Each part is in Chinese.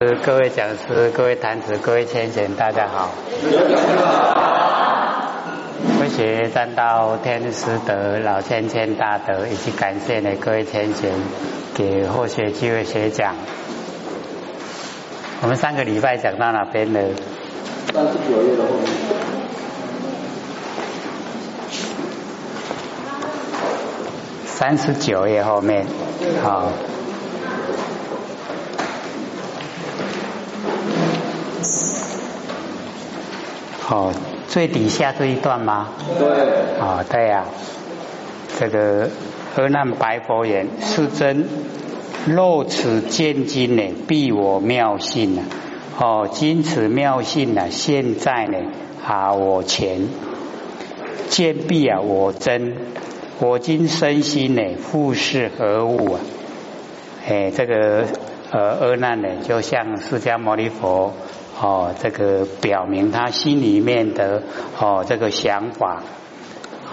各位讲师、各位坛子、各位千贤，大家好。会学站到天师德老千千大德，以及感谢呢各位千贤给后学机会学讲。我们上个礼拜讲到哪边呢？三十九页的后面。三十九页后面，好。哦，最底下这一段吗？对。哦，对呀。这个阿难白佛言：“世尊，若此见经呢，必我妙性呢？哦，今此妙性呢，现在呢啊，我前见必啊，我真。我今身心呢，复是何物啊？哎，这个呃，阿难呢，就像释迦牟尼佛。”哦，这个表明他心里面的哦这个想法，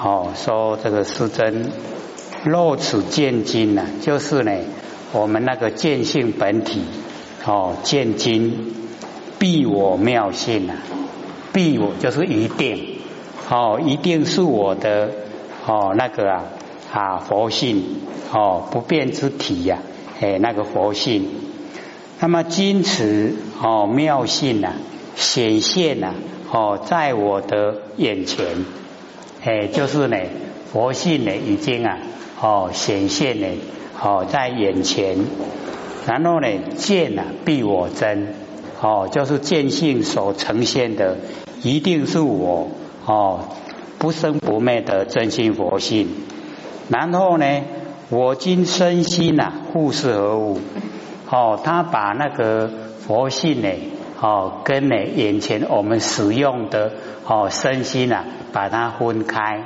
哦说这个师尊若此见经呢，就是呢我们那个见性本体哦见经必我妙性啊，必我就是一定哦一定是我的哦那个啊啊佛性哦不变之体呀哎那个佛性。那么今此哦妙性啊显现呐哦在我的眼前，哎就是呢佛性呢已经啊哦显现呢哦在眼前，然后呢见啊必我真哦就是见性所呈现的一定是我哦不生不灭的真心佛性，然后呢我今身心呐护是何物？哦，他把那个佛性呢，哦，跟呢眼前我们使用的哦身心呐，把它分开，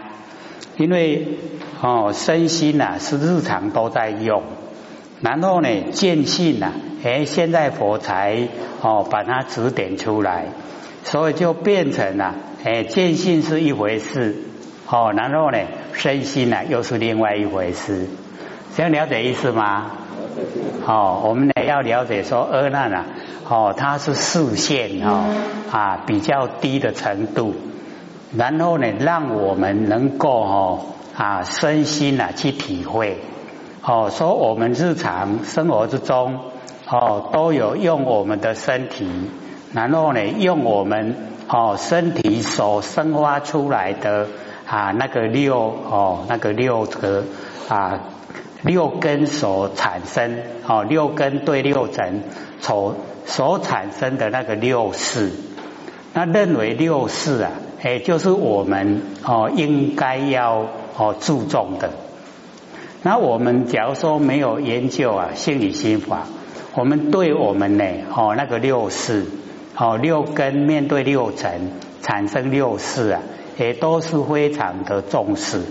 因为哦身心呐是日常都在用，然后呢见性呐，哎现在佛才哦把它指点出来，所以就变成了哎见性是一回事，哦然后呢身心呐又是另外一回事，这样了解意思吗？哦，我们呢要了解说阿难啊，哦，它是视线哦啊比较低的程度，然后呢，让我们能够哦啊身心啊去体会，哦，说我们日常生活之中哦都有用我们的身体，然后呢用我们哦身体所生发出来的啊那个六哦那个六个啊。六根所产生哦，六根对六尘所所产生的那个六事，那认为六事啊，哎，就是我们哦应该要哦注重的。那我们假如说没有研究啊心理心法，我们对我们呢哦那个六事哦六根面对六尘产生六事啊，也都是非常的重视。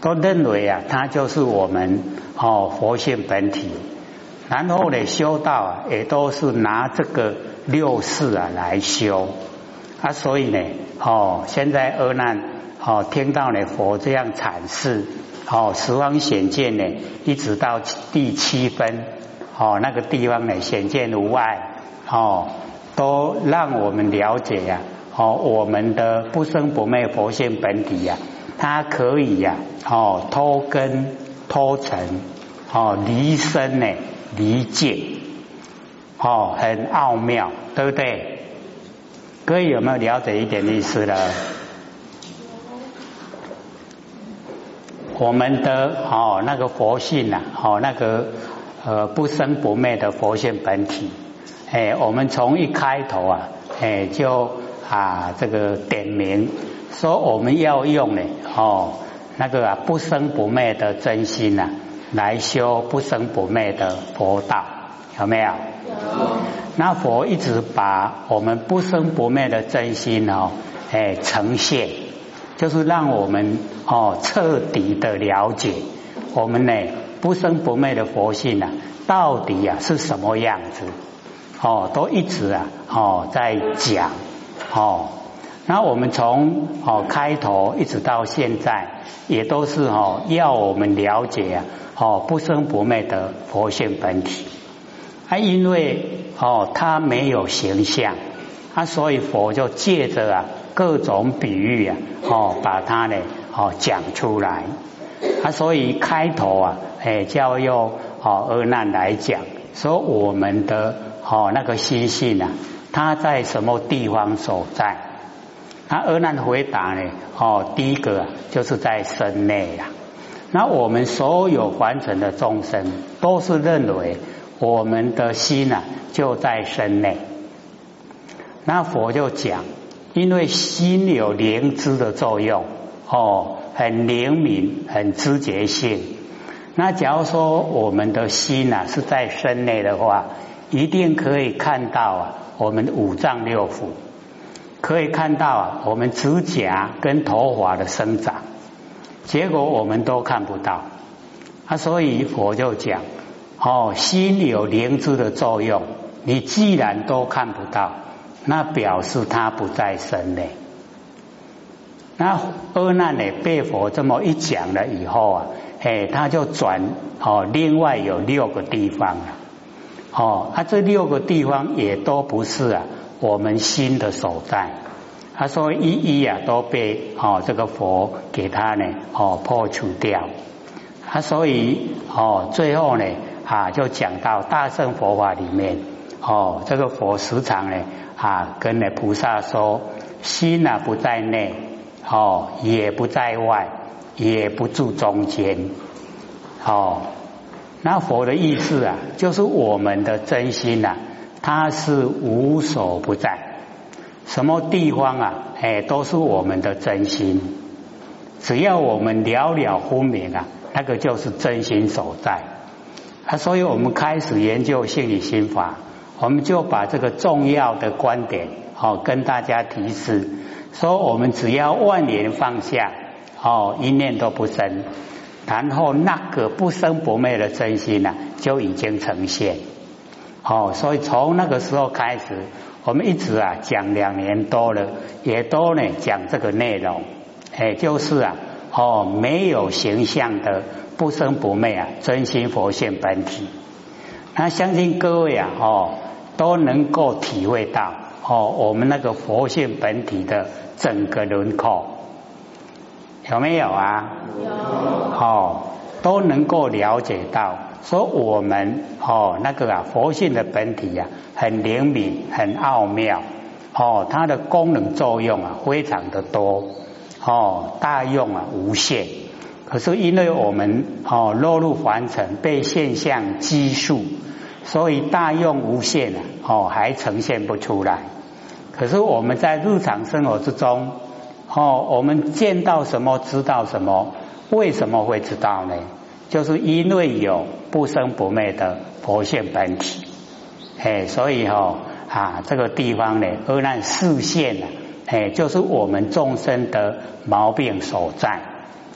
都认为啊，它就是我们哦佛性本体，然后呢修道啊，也都是拿这个六世啊来修啊，所以呢哦，现在阿难哦听到呢佛这样阐释哦十方显见呢，一直到第七分哦那个地方呢显见无碍哦，都让我们了解呀哦我们的不生不灭佛性本体呀。它可以呀，哦，脱根脱尘，哦，离身呢，离界，哦，很奥妙，对不对？各位有没有了解一点意思呢？我们的哦，那个佛性呐，哦，那个呃不生不灭的佛性本体，哎，我们从一开头啊，哎，就啊这个点名。说我们要用呢，哦，那个啊不生不灭的真心呐，来修不生不灭的佛道，有没有？有。那佛一直把我们不生不灭的真心哦，哎呈现，就是让我们哦彻底的了解我们呢不生不灭的佛性啊，到底啊是什么样子？哦，都一直啊哦在讲哦。那我们从哦开头一直到现在，也都是哦要我们了解啊哦不生不灭的佛性本体啊，因为哦，它没有形象，啊，所以佛就借着啊各种比喻啊，哦，把它呢，哦讲出来，啊，所以开头啊，哎，叫用哦阿难来讲，说我们的哦那个心性啊，它在什么地方所在？那阿难回答呢，哦，第一个就是在身内呀。那我们所有凡尘的众生，都是认为我们的心啊就在身内。那佛就讲，因为心有灵知的作用，哦，很灵敏，很知觉性。那假如说我们的心啊是在身内的话，一定可以看到啊，我们五脏六腑，可以看到啊，我们指甲跟头发的生长。结果我们都看不到，啊，所以佛就讲，哦，心有灵知的作用，你既然都看不到，那表示它不在身内。那阿难呢被佛这么一讲了以后啊，哎，他就转哦，另外有六个地方了，哦，啊，这六个地方也都不是啊，我们心的所在。他说一一啊都被哦这个佛给他呢哦破除掉，他所以哦最后呢啊就讲到大乘佛法里面哦这个佛时常呢啊跟呢菩萨说心啊不在内哦也不在外也不住中间哦那佛的意思啊就是我们的真心呐它是无所不在。什么地方啊？哎，都是我们的真心。只要我们了了分明啊，那个就是真心所在。啊，所以我们开始研究心理心法，我们就把这个重要的观点哦跟大家提示，说我们只要万年放下哦，一念都不生，然后那个不生不灭的真心呢，就已经呈现。哦，所以从那个时候开始。我们一直啊讲两年多了，也都呢讲这个内容，哎，就是啊哦没有形象的不生不灭啊真心佛性本体。那相信各位啊哦都能够体会到哦我们那个佛性本体的整个轮廓有没有啊？有。哦，都能够了解到。说我们哦，那个啊，佛性的本体呀，很灵敏，很奥妙哦，它的功能作用啊，非常的多哦，大用啊，无限。可是因为我们哦落入凡尘，被现象拘束，所以大用无限啊，哦，还呈现不出来。可是我们在日常生活之中，哦，我们见到什么，知道什么，为什么会知道呢？就是因为有不生不灭的佛性本体，哎，所以哈啊这个地方呢，阿难视线呢，哎，就是我们众生的毛病所在，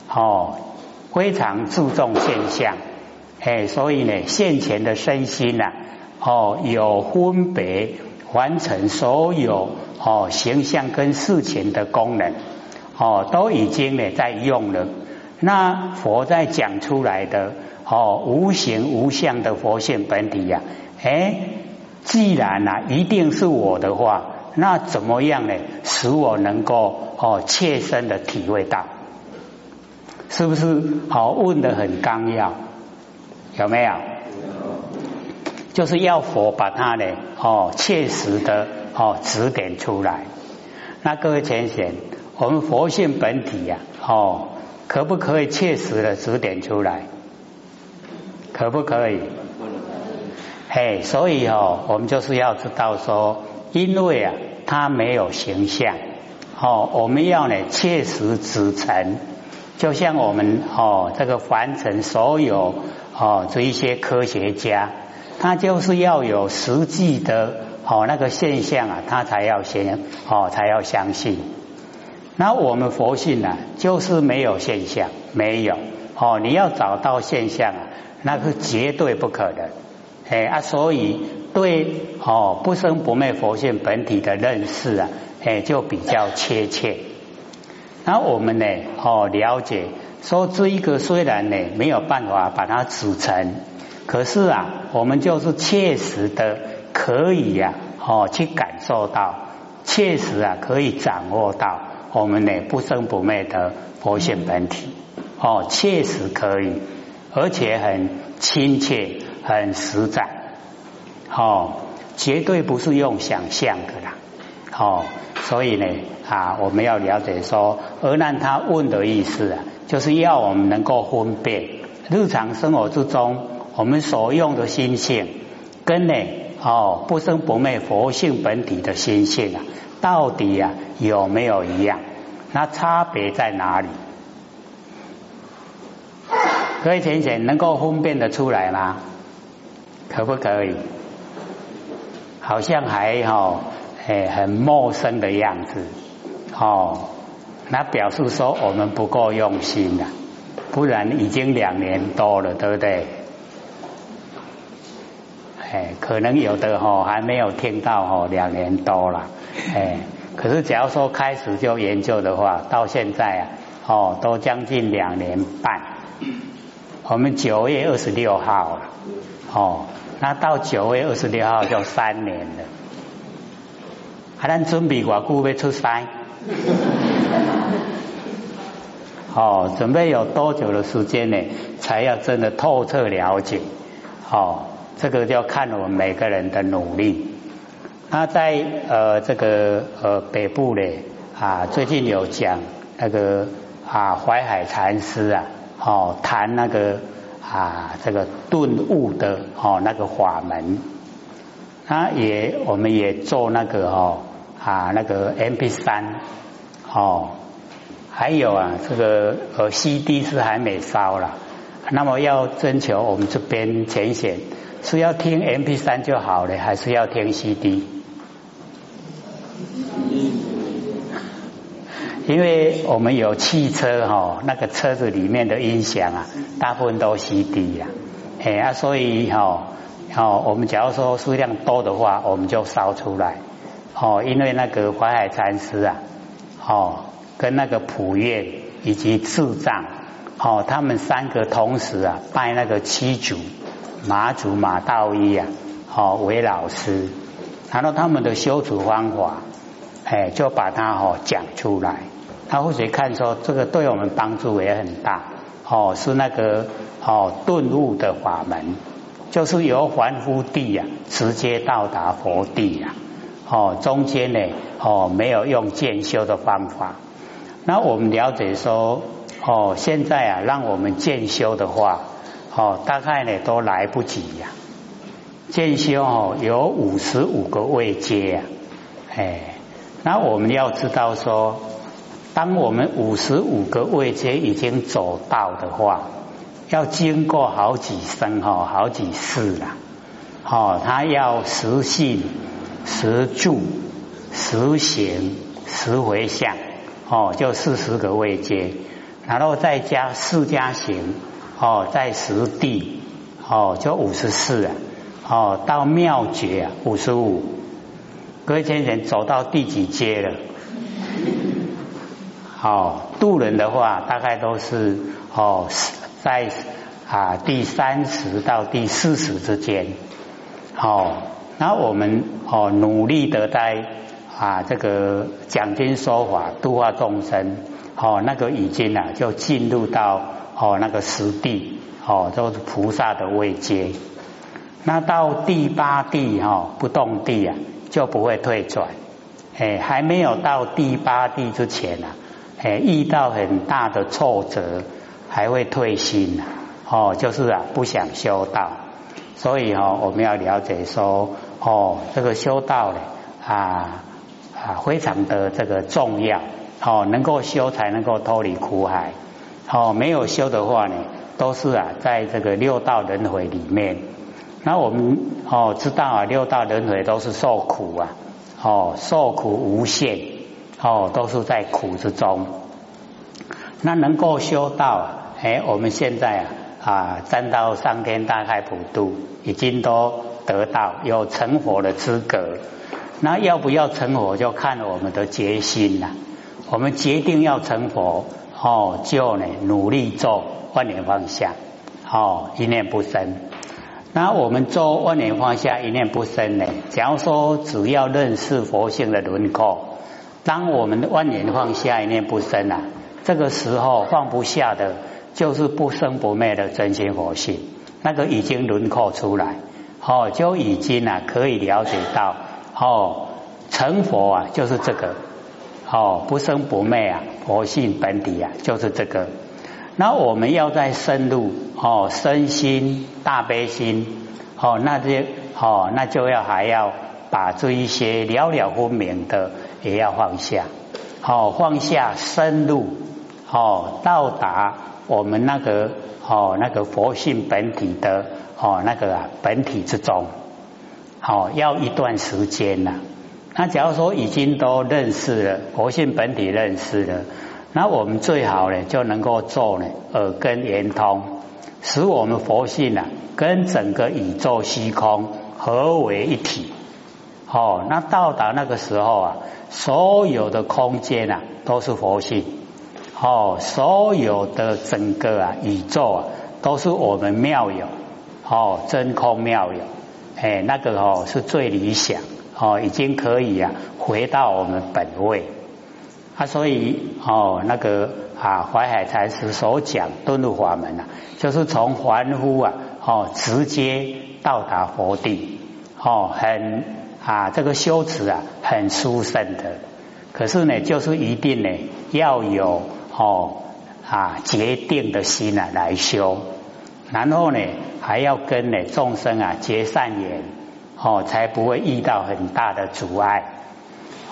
哦，非常注重现象，哎，所以呢，现前的身心呢，哦，有分别完成所有哦形象跟事情的功能，哦，都已经呢在用了。那佛在讲出来的哦，无形无相的佛性本体呀，哎，既然呐一定是我的话，那怎么样呢？使我能够哦切身的体会到，是不是？好问的很纲要，有没有？就是要佛把它呢哦切实的哦指点出来。那各位浅显，我们佛性本体呀，哦。可不可以切实的指点出来？可不可以？嘿，所以哦，我们就是要知道说，因为啊，它没有形象，哦，我们要呢切实指成，就像我们哦这个凡尘所有哦这一些科学家，他就是要有实际的哦那个现象啊，他才要先哦才要相信。那我们佛性呢，就是没有现象，没有哦。你要找到现象啊，那是绝对不可能。哎啊，所以对哦不生不灭佛性本体的认识啊，哎就比较切切。那我们呢哦了解说这一个虽然呢没有办法把它组成，可是啊，我们就是切实的可以呀，哦，去感受到，切实啊，可以掌握到我们呢不生不灭的佛性本体，哦，确实可以，而且很亲切，很实在，哦，绝对不是用想象的啦，哦，所以呢，啊，我们要了解说，而难他问的意思啊，就是要我们能够分辨日常生活之中我们所用的心性跟呢。哦，不生不灭佛性本体的心性啊，到底啊有没有一样？那差别在哪里？各位浅浅能够分辨得出来吗？可不可以？好像还好哎很陌生的样子哦，那表示说我们不够用心了，不然已经两年多了，对不对？哎，可能有的哈还没有听到哦，两年多了，哎，可是假如说开始就研究的话，到现在啊，哦，都将近两年半。我们九月二十六号了，哦，那到九月二十六号就三年了。还能准备我顾要出山？哦，准备有多久的时间呢？才要真的透彻了解？哦。这个就要看我们每个人的努力。那在呃这个呃北部呢啊，最近有讲那个啊淮海禅师啊，哦谈那个啊这个顿悟的哦那个法门。那也我们也做那个哦啊那个 M P 三哦，还有啊这个呃 C D 是还没烧了，那么要征求我们这边浅显。是要听 M P 三就好了，还是要听 C D？因为我们有汽车哈，那个车子里面的音响啊，大部分都 C D 呀，哎啊，所以哈，哦，我们假如说数量多的话，我们就烧出来，哦，因为那个淮海禅师啊，哦，跟那个普愿以及智藏，哦，他们三个同时啊拜那个七祖。马祖马道一啊，哦为老师，然后他们的修持方法，哎，就把它哦讲出来。他或许看说这个对我们帮助也很大，哦是那个哦顿悟的法门，就是由凡夫地呀直接到达佛地呀，哦中间呢哦没有用渐修的方法。那我们了解说哦现在啊让我们渐修的话。哦，大概呢都来不及呀。渐修哦有五十五个位阶呀，哎，那我们要知道说，当我们五十五个位阶已经走到的话，要经过好几生哈，好几世了。哦，他要实信、实住、实行、实回向，哦，就四十个位阶，然后再加四加行。哦，在实地哦，就五十四啊，哦，到妙觉啊，五十五。各位先生走到第几阶了？哦，渡人的话，大概都是哦，在啊第三十到第四十之间。哦，那我们哦努力的在啊这个讲经说法度化众生，哦那个已经啊就进入到。哦，那个实地哦，都是菩萨的位阶。那到第八地哈，不动地啊，就不会退转。哎，还没有到第八地之前啊，哎，遇到很大的挫折，还会退心呐。哦，就是啊，不想修道。所以哦，我们要了解说，哦，这个修道呢啊啊，非常的这个重要。哦，能够修才能够脱离苦海。哦，没有修的话呢，都是啊，在这个六道轮回里面。那我们哦知道啊，六道轮回都是受苦啊，哦，受苦无限，哦，都是在苦之中。那能够修道啊，哎，我们现在啊啊，站到上天大开普度，已经都得到有成佛的资格。那要不要成佛，就看我们的决心了。我们决定要成佛。哦，就呢努力做万年方向，哦一念不生。那我们做万年放下一念不生呢？假如说只要认识佛性的轮廓，当我们的万年放下一念不生啊，这个时候放不下的，就是不生不灭的真心佛性，那个已经轮廓出来，哦，就已经啊可以了解到，哦，成佛啊就是这个，哦，不生不灭啊，佛性本体啊就是这个。那我们要再深入哦，身心大悲心哦，那这哦，那就要还要把这一些了了分明的也要放下，哦，放下深入哦，到达我们那个哦那个佛性本体的哦那个啊本体之中，好要一段时间呐。那假如说已经都认识了佛性本体，认识了。那我们最好呢，就能够做呢耳根圆通，使我们佛性啊跟整个宇宙虚空合为一体。哦，那到达那个时候啊，所有的空间啊都是佛性。哦，所有的整个啊宇宙啊都是我们妙有。哦，真空妙有。哎，那个哦是最理想。哦，已经可以啊回到我们本位。啊，所以哦，那个啊，淮海禅师所讲顿入法门啊，就是从凡夫啊，哦，直接到达佛地，哦，很啊，这个修持啊，很殊胜的。可是呢，就是一定呢，要有哦啊决定的心啊来修，然后呢，还要跟呢众生啊结善缘，哦，才不会遇到很大的阻碍，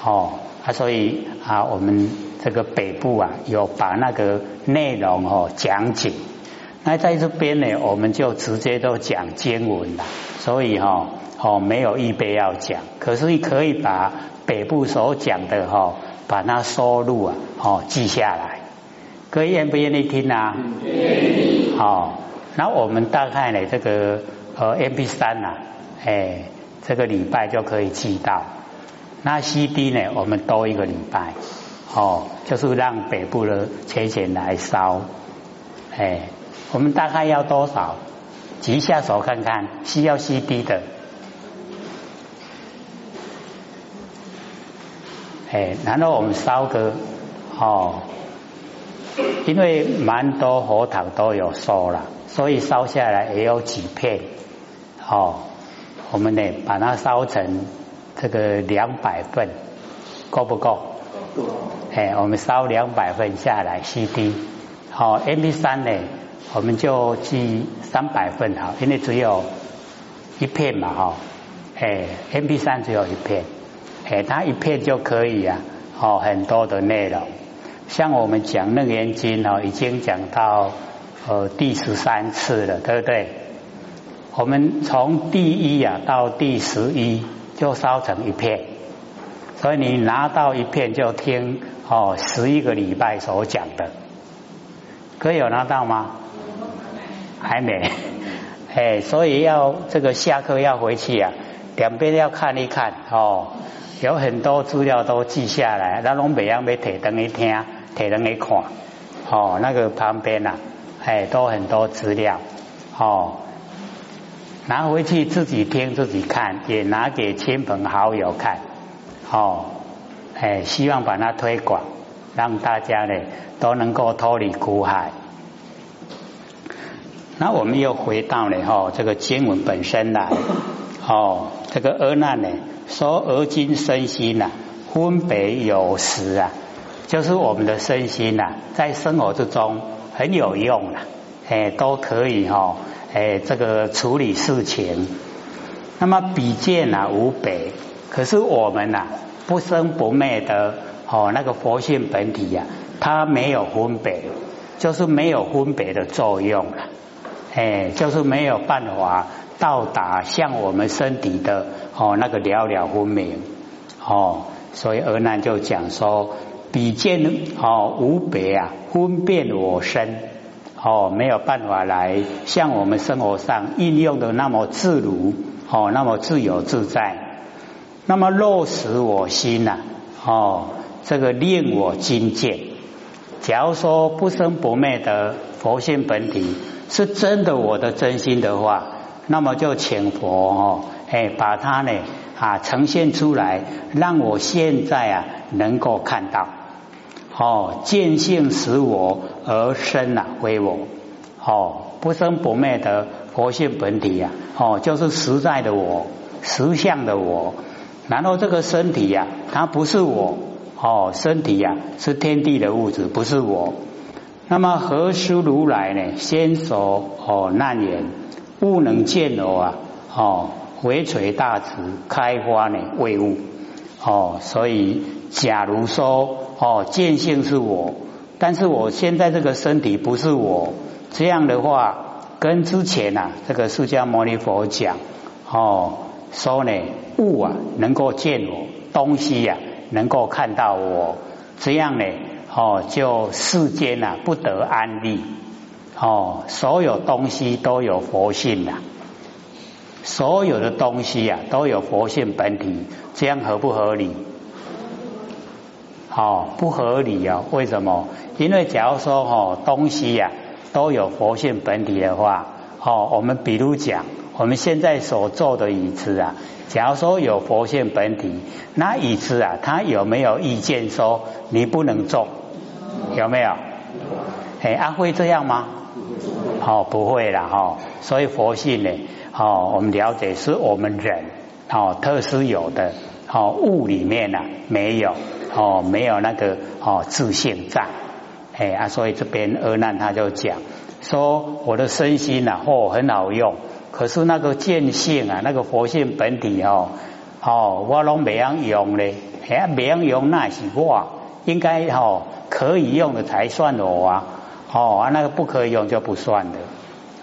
哦。啊，所以啊，我们这个北部啊，有把那个内容哦讲解。那在这边呢，我们就直接都讲经文了。所以哈，哦没有预备要讲，可是可以把北部所讲的哈，把它收录啊，哦记下来。各位愿不愿意听啊？愿意。好，那我们大概呢，这个呃 M P 三呐，哎，这个礼拜就可以记到。那 CD 呢？我们多一个礼拜，哦，就是让北部的钱钱来烧，哎，我们大概要多少？举下手看看，需要 CD 的，哎，然后我们烧个，哦，因为蛮多佛堂都有收了，所以烧下来也有几片，哦，我们呢把它烧成。这个两百份够不够？够。哎，我们烧两百份下来 CD，好 MP 三呢，我们就寄三百份好，因为只有一片嘛哈。哎，MP 三只有一片，哎，它一片就可以啊，哦，很多的内容。像我们讲《楞严经》哦，已经讲到呃第十三次了，对不对？我们从第一啊到第十一。就烧成一片，所以你拿到一片就听哦，十一个礼拜所讲的，可以有拿到吗？还没，哎，所以要这个下课要回去啊，两边要看一看哦，有很多资料都记下来，那拢别样要提灯一听，提灯一看，哦，那个旁边呐，哎，都很多资料，哦。拿回去自己听自己看，也拿给亲朋好友看，哦，哎，希望把它推广，让大家呢都能够脱离苦海。那我们又回到了哈这个经文本身来，哦，这个阿难呢说而今身心呐分别有时啊，就是我们的身心呐在生活之中很有用啊，哎，都可以哈。哎，这个处理事情，那么比见啊无北，可是我们呐不生不灭的哦，那个佛性本体呀，它没有分别，就是没有分别的作用了，哎，就是没有办法到达像我们身体的哦那个了了分明。哦，所以而难就讲说比见哦无别啊，分辨我身。哦，没有办法来像我们生活上应用的那么自如，哦，那么自由自在，那么落实我心呐，哦，这个令我精见。假如说不生不灭的佛性本体是真的我的真心的话，那么就请佛哦，哎，把它呢啊呈现出来，让我现在啊能够看到。哦，见性使我而生啊，为我哦，不生不灭的佛性本体呀，哦，就是实在的我，实相的我。然后这个身体呀，它不是我哦，身体呀是天地的物质，不是我。那么何须如来呢？先手哦难言，物能见我啊，哦，唯垂大慈，开花呢为物哦，所以假如说。哦，见性是我，但是我现在这个身体不是我。这样的话，跟之前呐，这个释迦牟尼佛讲，哦，说呢，物啊能够见我，东西呀能够看到我，这样呢，哦，就世间呐不得安利。哦，所有东西都有佛性呐，所有的东西呀都有佛性本体，这样合不合理？哦，不合理啊！为什么？因为假如说哦，东西呀都有佛性本体的话，哦，我们比如讲，我们现在所坐的椅子啊，假如说有佛性本体，那椅子啊，它有没有意见说你不能坐？有没有？哎，啊会这样吗？哦，不会了哈。所以佛性呢，哦，我们了解是我们人哦特殊有的，哦物里面呢没有。哦，没有那个哦自信在，哎啊，所以这边阿难他就讲说，我的身心呐，哦很好用，可是那个见性啊，那个佛性本体哦，哦我拢没样用嘞，哎没样用那是我，应该哦可以用的才算我啊，哦啊那个不可以用就不算的，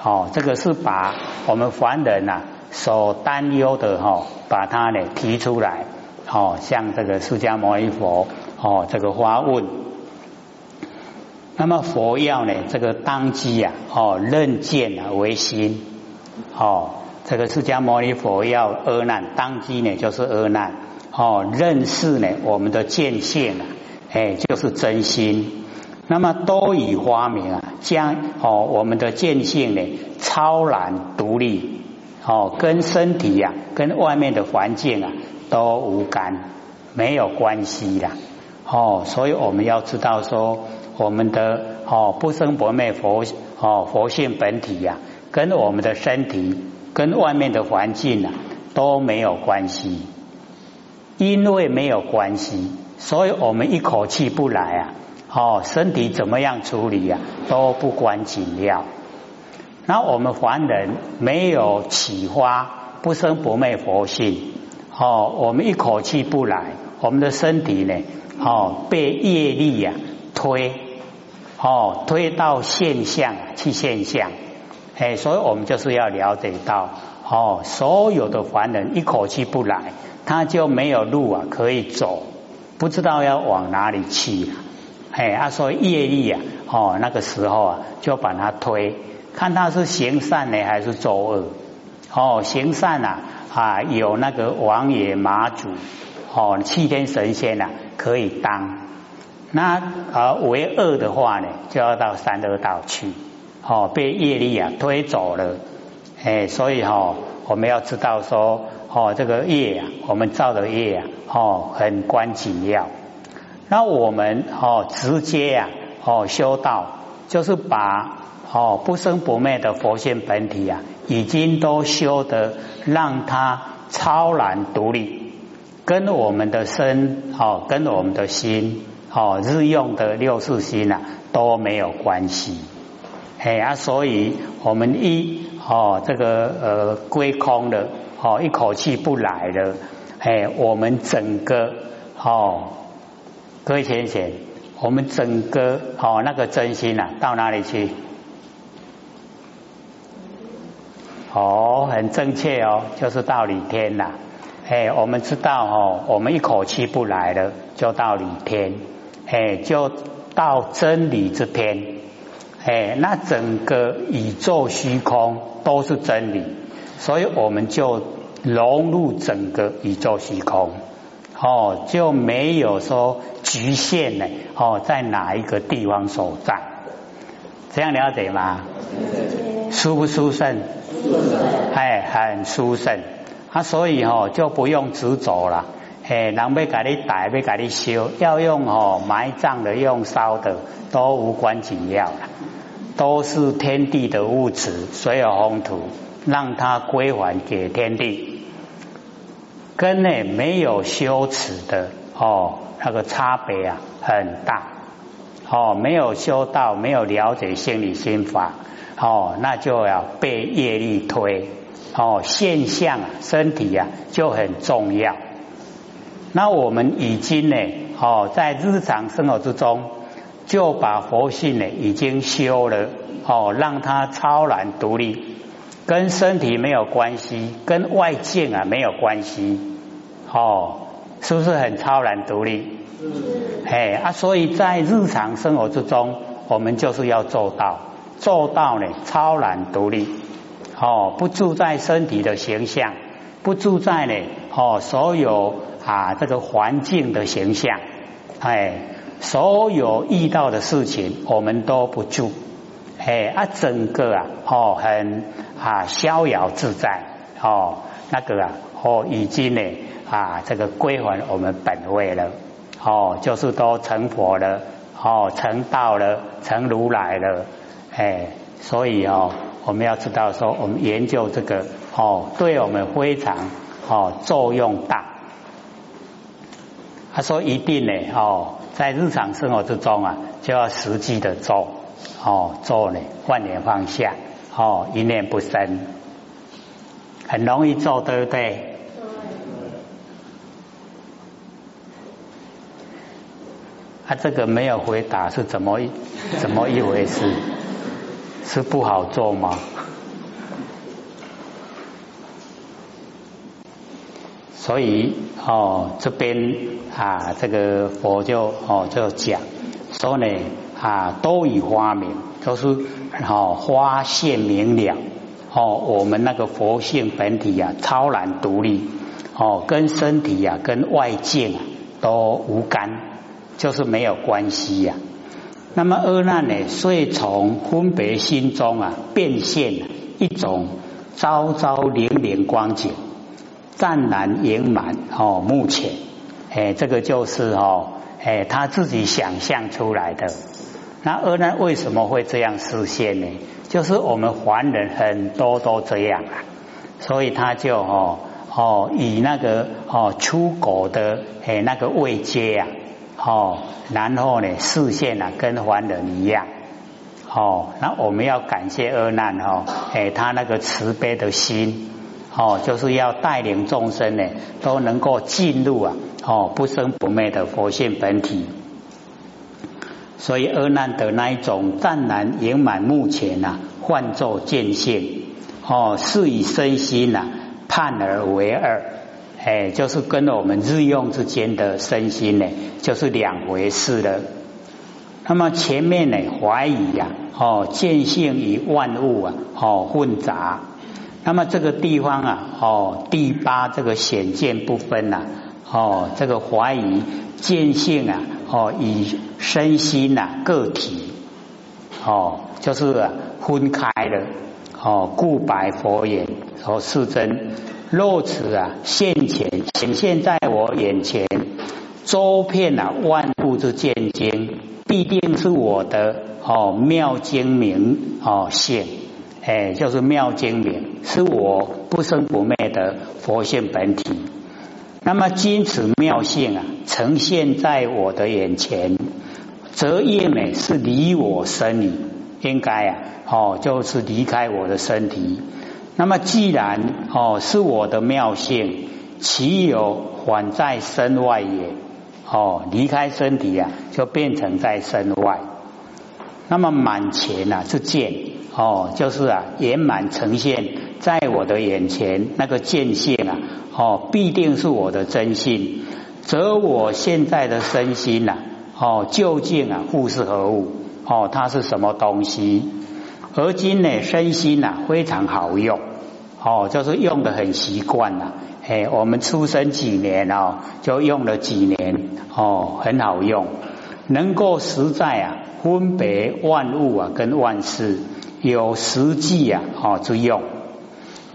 哦这个是把我们凡人呐所担忧的哈，把它呢提出来。哦，像这个释迦牟尼佛哦，这个发问，那么佛要呢，这个当机呀，哦，认见啊为心，哦，这个释迦牟尼佛要阿难当机呢，就是阿难，哦，认识呢我们的见性啊，哎，就是真心，那么多以发明啊，将哦我们的见性呢超然独立，哦，跟身体呀，跟外面的环境啊。都无干，没有关系啦。哦，所以我们要知道说，我们的哦不生不灭佛哦佛性本体呀，跟我们的身体跟外面的环境啊都没有关系。因为没有关系，所以我们一口气不来啊，哦身体怎么样处理呀都不关紧要。那我们凡人没有启发不生不灭佛性。哦，我们一口气不来，我们的身体呢，哦，被业力呀推，哦，推到现象去现象，哎，所以我们就是要了解到，哦，所有的凡人一口气不来，他就没有路啊可以走，不知道要往哪里去了，哎，啊，所以业力啊，哦，那个时候啊，就把他推，看他是行善呢还是作恶，哦，行善啊。啊，有那个王爷马祖哦，七天神仙呐，可以当。那啊为恶的话呢，就要到三恶道去哦，被业力啊推走了。哎，所以哈，我们要知道说哦，这个业啊，我们造的业啊，哦，很关紧要。那我们哦，直接啊，哦，修道就是把哦不生不灭的佛性本体啊。已经都修得让它超然独立，跟我们的身哦，跟我们的心哦，日用的六识心呐都没有关系。哎啊，所以我们一哦这个呃归空了哦，一口气不来了，哎，我们整个哦，各位先生，我们整个哦那个真心呐到哪里去？哦，很正确哦，就是到理天啦。哎，我们知道哦，我们一口气不来了，就到理天，哎，就到真理之天。哎，那整个宇宙虚空都是真理，所以我们就融入整个宇宙虚空。哦，就没有说局限呢。哦，在哪一个地方所在？这样了解吗？殊不舒胜？哎，很舒胜。啊，所以哦，就不用执着了。哎，人要给你带，要给你修，要用哦埋葬的，用烧的，都无关紧要了。都是天地的物质，水有风土，让它归还给天地。跟呢没有修持的哦，那个差别啊很大。哦，没有修道，没有了解心理心法，哦，那就要被业力推。哦，现象啊，身体啊就很重要。那我们已经呢，哦，在日常生活之中就把佛性呢已经修了，哦，让它超然独立，跟身体没有关系，跟外境啊没有关系，哦，是不是很超然独立？哎啊，所以在日常生活之中，我们就是要做到做到呢超然独立。哦，不住在身体的形象，不住在呢哦，所有啊这个环境的形象，哎，所有遇到的事情我们都不住，哎啊整个啊哦很啊逍遥自在哦那个啊哦已经呢啊这个归还我们本位了哦就是都成佛了哦成道了成如来了哎所以哦。我们要知道，说我们研究这个哦，对我们非常哦作用大。他说一定呢哦，在日常生活之中啊，就要实际的做哦做呢，万念放下哦，一念不生，很容易做，对不对？他这个没有回答是怎么怎么一回事？是不好做吗？所以哦，这边啊，这个佛就哦就讲说呢啊，都以花明，都是哦发现明了哦，我们那个佛性本体啊，超然独立哦，跟身体啊，跟外界都无干，就是没有关系呀。那么阿难呢，遂从分别心中啊，变现一种朝朝灵灵光景，湛然圆满哦。目前，哎，这个就是哦，哎，他自己想象出来的。那阿难为什么会这样实现呢？就是我们凡人很多都这样啊，所以他就哦哦，以那个哦出国的哎那个位阶啊。哦，然后呢，视线啊，跟凡人一样。哦，那我们要感谢阿难哦，哎，他那个慈悲的心，哦，就是要带领众生呢，都能够进入啊，哦，不生不灭的佛性本体。所以阿难的那一种湛然圆满，目前呐，换作见性，哦，是以身心呐，判而为二。哎，就是跟我们日用之间的身心呢，就是两回事了。那么前面呢，怀疑呀，哦，见性与万物啊，哦，混杂。那么这个地方啊，哦，第八这个显见不分呐，哦，这个怀疑见性啊，哦，与身心呐个体，哦，就是分开了，哦，故白佛言，哦，是真。若此啊，现前显现在我眼前，周遍啊万物之见经，必定是我的哦妙精明哦现，哎，就是妙精明，是我不生不灭的佛性本体。那么今此妙性啊，呈现在我的眼前，则业美是离我身矣，应该啊哦，就是离开我的身体。那么既然哦是我的妙性，岂有还在身外也？哦，离开身体啊，就变成在身外。那么满前啊是见哦，就是啊圆满呈现在我的眼前那个见性啊，哦必定是我的真性，则我现在的身心呐，哦究竟啊物是何物？哦，它是什么东西？而今呢，身心呐非常好用，哦，就是用的很习惯了。哎，我们出生几年哦，就用了几年，哦，很好用，能够实在啊分别万物啊跟万事，有实际啊哦之用。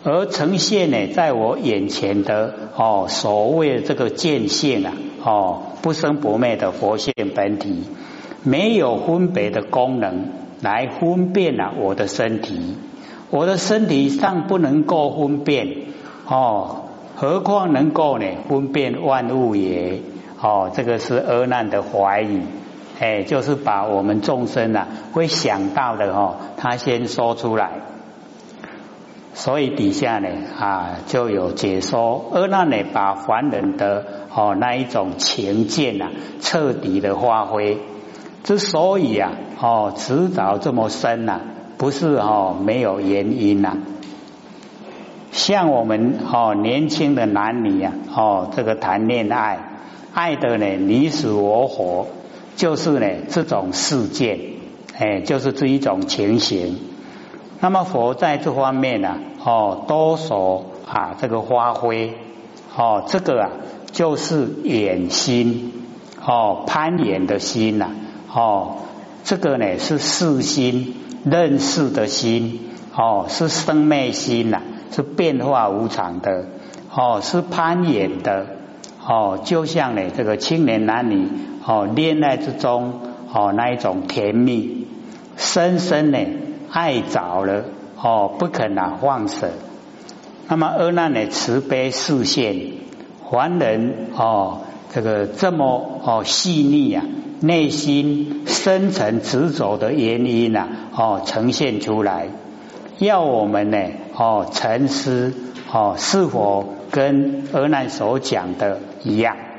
而呈现呢，在我眼前的哦，所谓的这个见性啊，哦，不生不灭的佛性本体，没有分别的功能来分辨了我的身体，我的身体尚不能够分辨哦，何况能够呢分辨万物也？哦，这个是阿难的怀疑，哎，就是把我们众生啊会想到的哦，他先说出来。所以底下呢啊就有解说，阿难呢把凡人的哦那一种情见呐彻底的发挥。之所以啊哦迟早这么深呐，不是哦没有原因呐。像我们哦年轻的男女呀哦这个谈恋爱，爱的呢你死我活，就是呢这种事件，哎就是这一种情形。那么佛在这方面呢，哦，多所啊这个发挥，哦，这个啊就是眼心，哦，攀岩的心呐，哦，这个呢是视心，认识的心，哦，是生灭心呐，是变化无常的，哦，是攀岩的，哦，就像呢这个青年男女，哦，恋爱之中，哦，那一种甜蜜，深深呢。爱着了哦，不肯啊放舍。那么阿难的慈悲视线，凡人哦，这个这么哦细腻啊，内心深层执着的原因呐哦呈现出来，要我们呢哦沉思哦是否跟阿难所讲的一样。